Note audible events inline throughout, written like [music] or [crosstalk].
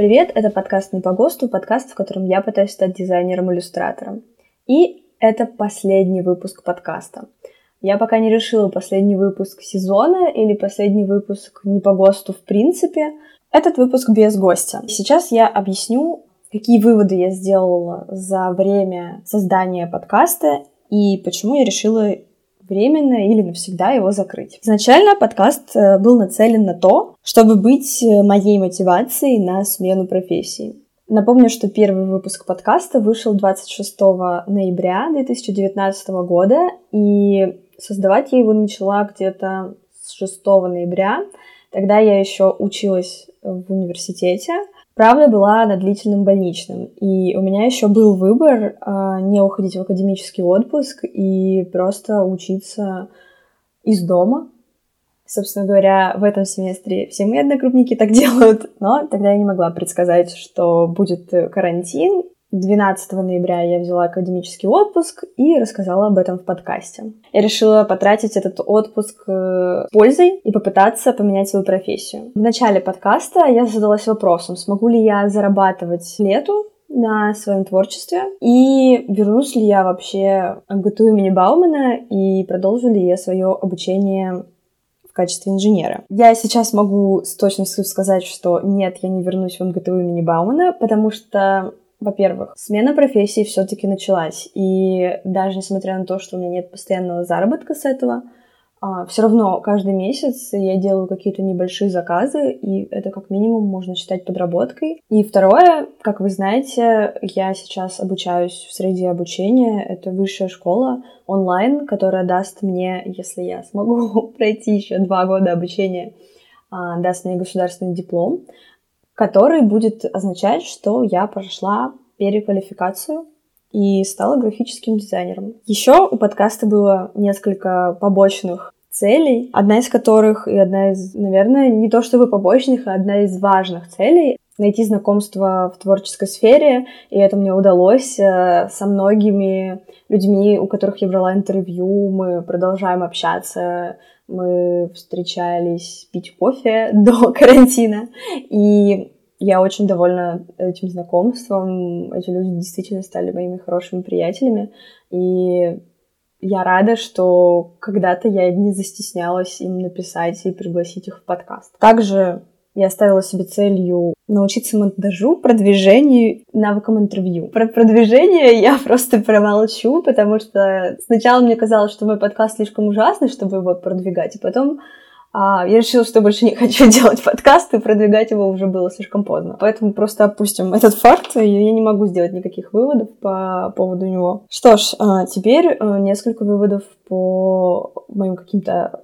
Привет, это подкаст «Не по ГОСТу», подкаст, в котором я пытаюсь стать дизайнером-иллюстратором. И это последний выпуск подкаста. Я пока не решила последний выпуск сезона или последний выпуск «Не по ГОСТу» в принципе. Этот выпуск без гостя. Сейчас я объясню, какие выводы я сделала за время создания подкаста и почему я решила временно или навсегда его закрыть. Изначально подкаст э, был нацелен на то, чтобы быть э, моей мотивацией на смену профессии. Напомню, что первый выпуск подкаста вышел 26 ноября 2019 года, и создавать я его начала где-то с 6 ноября. Тогда я еще училась в университете, Правда была на длительном больничном, и у меня еще был выбор э, не уходить в академический отпуск и просто учиться из дома. Собственно говоря, в этом семестре все мои одногруппники так [laughs] делают, но тогда я не могла предсказать, что будет карантин, 12 ноября я взяла академический отпуск и рассказала об этом в подкасте. Я решила потратить этот отпуск э, пользой и попытаться поменять свою профессию. В начале подкаста я задалась вопросом, смогу ли я зарабатывать лету на своем творчестве и вернусь ли я вообще в МГТУ имени Баумана и продолжу ли я свое обучение в качестве инженера. Я сейчас могу с точностью сказать, что нет, я не вернусь в МГТУ имени Баумана, потому что во-первых, смена профессии все-таки началась. И даже несмотря на то, что у меня нет постоянного заработка с этого, а, все равно каждый месяц я делаю какие-то небольшие заказы, и это как минимум можно считать подработкой. И второе, как вы знаете, я сейчас обучаюсь в среде обучения. Это высшая школа онлайн, которая даст мне, если я смогу [laughs] пройти еще два года обучения, а, даст мне государственный диплом который будет означать, что я прошла переквалификацию и стала графическим дизайнером. Еще у подкаста было несколько побочных целей, одна из которых и одна из, наверное, не то чтобы побочных, а одна из важных целей найти знакомство в творческой сфере, и это мне удалось э, со многими людьми, у которых я брала интервью, мы продолжаем общаться, мы встречались пить кофе [laughs] до карантина, и я очень довольна этим знакомством. Эти люди действительно стали моими хорошими приятелями, и я рада, что когда-то я не застеснялась им написать и пригласить их в подкаст. Также я ставила себе целью научиться монтажу, продвижению, навыкам интервью. Про продвижение я [laughs] просто промолчу, потому что сначала мне казалось, что мой подкаст слишком ужасный, чтобы его продвигать, и потом а, я решила, что больше не [laughs] хочу делать подкаст, и продвигать его уже было слишком поздно. Поэтому просто опустим этот факт, и я не могу сделать никаких выводов по поводу него. Что ж, а, теперь а, несколько выводов по моим каким-то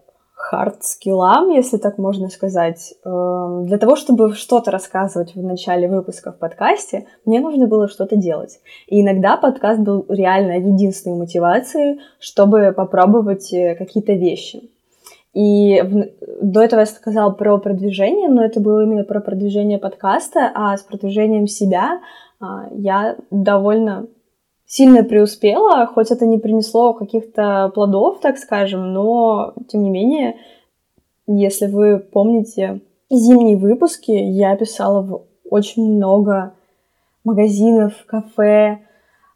хард-скиллам, если так можно сказать. Эм, для того, чтобы что-то рассказывать в начале выпуска в подкасте, мне нужно было что-то делать. И иногда подкаст был реально единственной мотивацией, чтобы попробовать э, какие-то вещи. И до этого я сказала про продвижение, но это было именно про продвижение подкаста, а с продвижением себя а, я довольно сильно преуспела, хоть это не принесло каких-то плодов, так скажем, но, тем не менее, если вы помните зимние выпуски, я писала в очень много магазинов, кафе,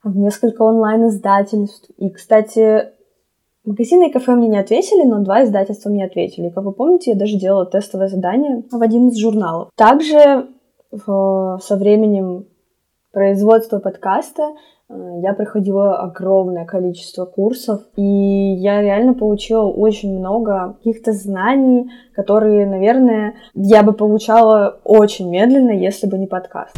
в несколько онлайн-издательств. И, кстати, магазины и кафе мне не ответили, но два издательства мне ответили. Как вы помните, я даже делала тестовое задание в один из журналов. Также в, со временем производства подкаста я проходила огромное количество курсов, и я реально получила очень много каких-то знаний, которые, наверное, я бы получала очень медленно, если бы не подкаст.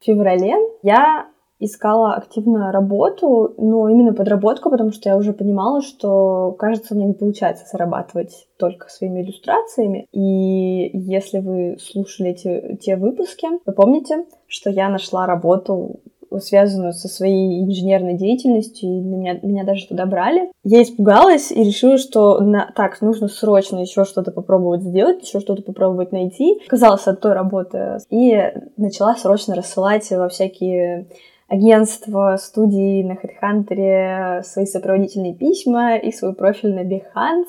В феврале я искала активно работу, но именно подработку, потому что я уже понимала, что, кажется, у меня не получается зарабатывать только своими иллюстрациями. И если вы слушали эти, те выпуски, вы помните, что я нашла работу связанную со своей инженерной деятельностью, и меня, меня даже туда брали. Я испугалась и решила, что на, так, нужно срочно еще что-то попробовать сделать, еще что-то попробовать найти. Оказалось от той работы. И начала срочно рассылать во всякие агентство, студии на HeadHunter, свои сопроводительные письма и свой профиль на Behance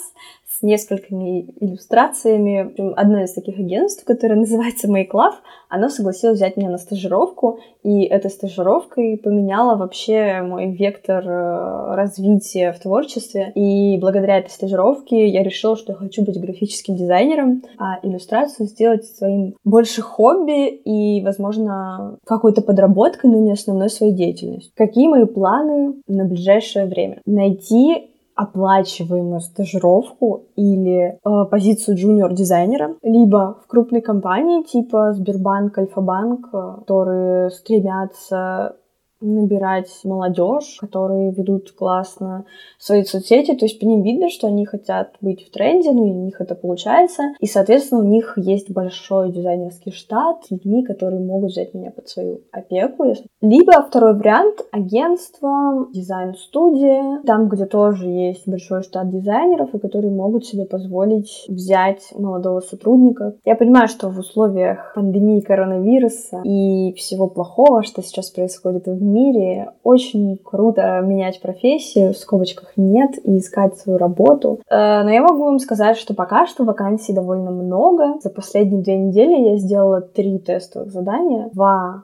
с несколькими иллюстрациями. Одно из таких агентств, которое называется Make Love, оно согласилось взять меня на стажировку, и эта стажировка и поменяла вообще мой вектор э, развития в творчестве. И благодаря этой стажировке я решила, что я хочу быть графическим дизайнером, а иллюстрацию сделать своим больше хобби и, возможно, какой-то подработкой, но не основной своей деятельностью. Какие мои планы на ближайшее время? Найти оплачиваемую стажировку или э, позицию джуниор-дизайнера, либо в крупной компании типа Сбербанк, Альфа-банк, э, которые стремятся набирать молодежь, которые ведут классно свои соцсети, то есть по ним видно, что они хотят быть в тренде, ну и у них это получается, и, соответственно, у них есть большой дизайнерский штат с людьми, которые могут взять меня под свою опеку. Либо второй вариант — агентство, дизайн-студия, там, где тоже есть большой штат дизайнеров, и которые могут себе позволить взять молодого сотрудника. Я понимаю, что в условиях пандемии коронавируса и всего плохого, что сейчас происходит в мире очень круто менять профессию, в скобочках нет, и искать свою работу. Э, но я могу вам сказать, что пока что вакансий довольно много. За последние две недели я сделала три тестовых задания. Два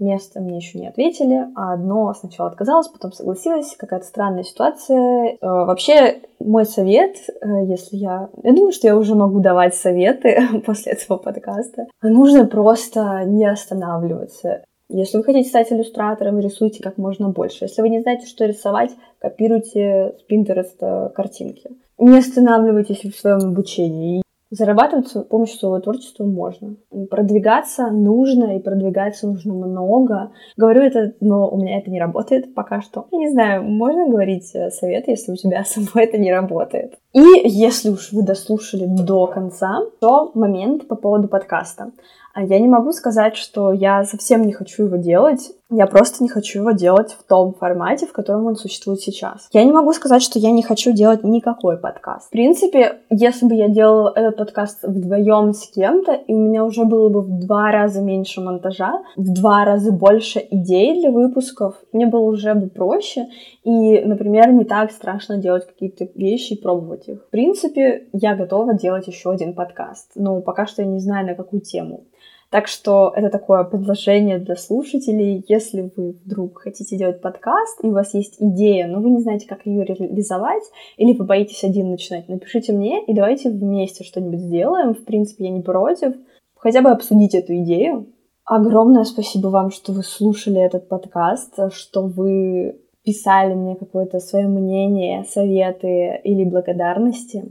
места мне еще не ответили, а одно сначала отказалась, потом согласилась. Какая-то странная ситуация. Э, вообще, мой совет, э, если я... Я думаю, что я уже могу давать советы [laughs] после этого подкаста. Нужно просто не останавливаться. Если вы хотите стать иллюстратором, рисуйте как можно больше. Если вы не знаете, что рисовать, копируйте с Pinterest картинки. Не останавливайтесь в своем обучении. Зарабатывать с помощью своего творчества можно. Продвигаться нужно, и продвигаться нужно много. Говорю это, но у меня это не работает пока что. Я не знаю, можно говорить э, совет, если у тебя [laughs] самой это не работает. И если уж вы дослушали до конца, то момент по поводу подкаста. А я не могу сказать, что я совсем не хочу его делать. Я просто не хочу его делать в том формате, в котором он существует сейчас. Я не могу сказать, что я не хочу делать никакой подкаст. В принципе, если бы я делала этот подкаст вдвоем с кем-то, и у меня уже было бы в два раза меньше монтажа, в два раза больше идей для выпусков, мне было уже бы проще. И, например, не так страшно делать какие-то вещи и пробовать их. В принципе, я готова делать еще один подкаст. Но пока что я не знаю, на какую тему. Так что это такое предложение для слушателей. Если вы вдруг хотите делать подкаст, и у вас есть идея, но вы не знаете, как ее реализовать, или вы боитесь один начинать, напишите мне, и давайте вместе что-нибудь сделаем. В принципе, я не против. Хотя бы обсудить эту идею. Огромное спасибо вам, что вы слушали этот подкаст, что вы писали мне какое-то свое мнение, советы или благодарности.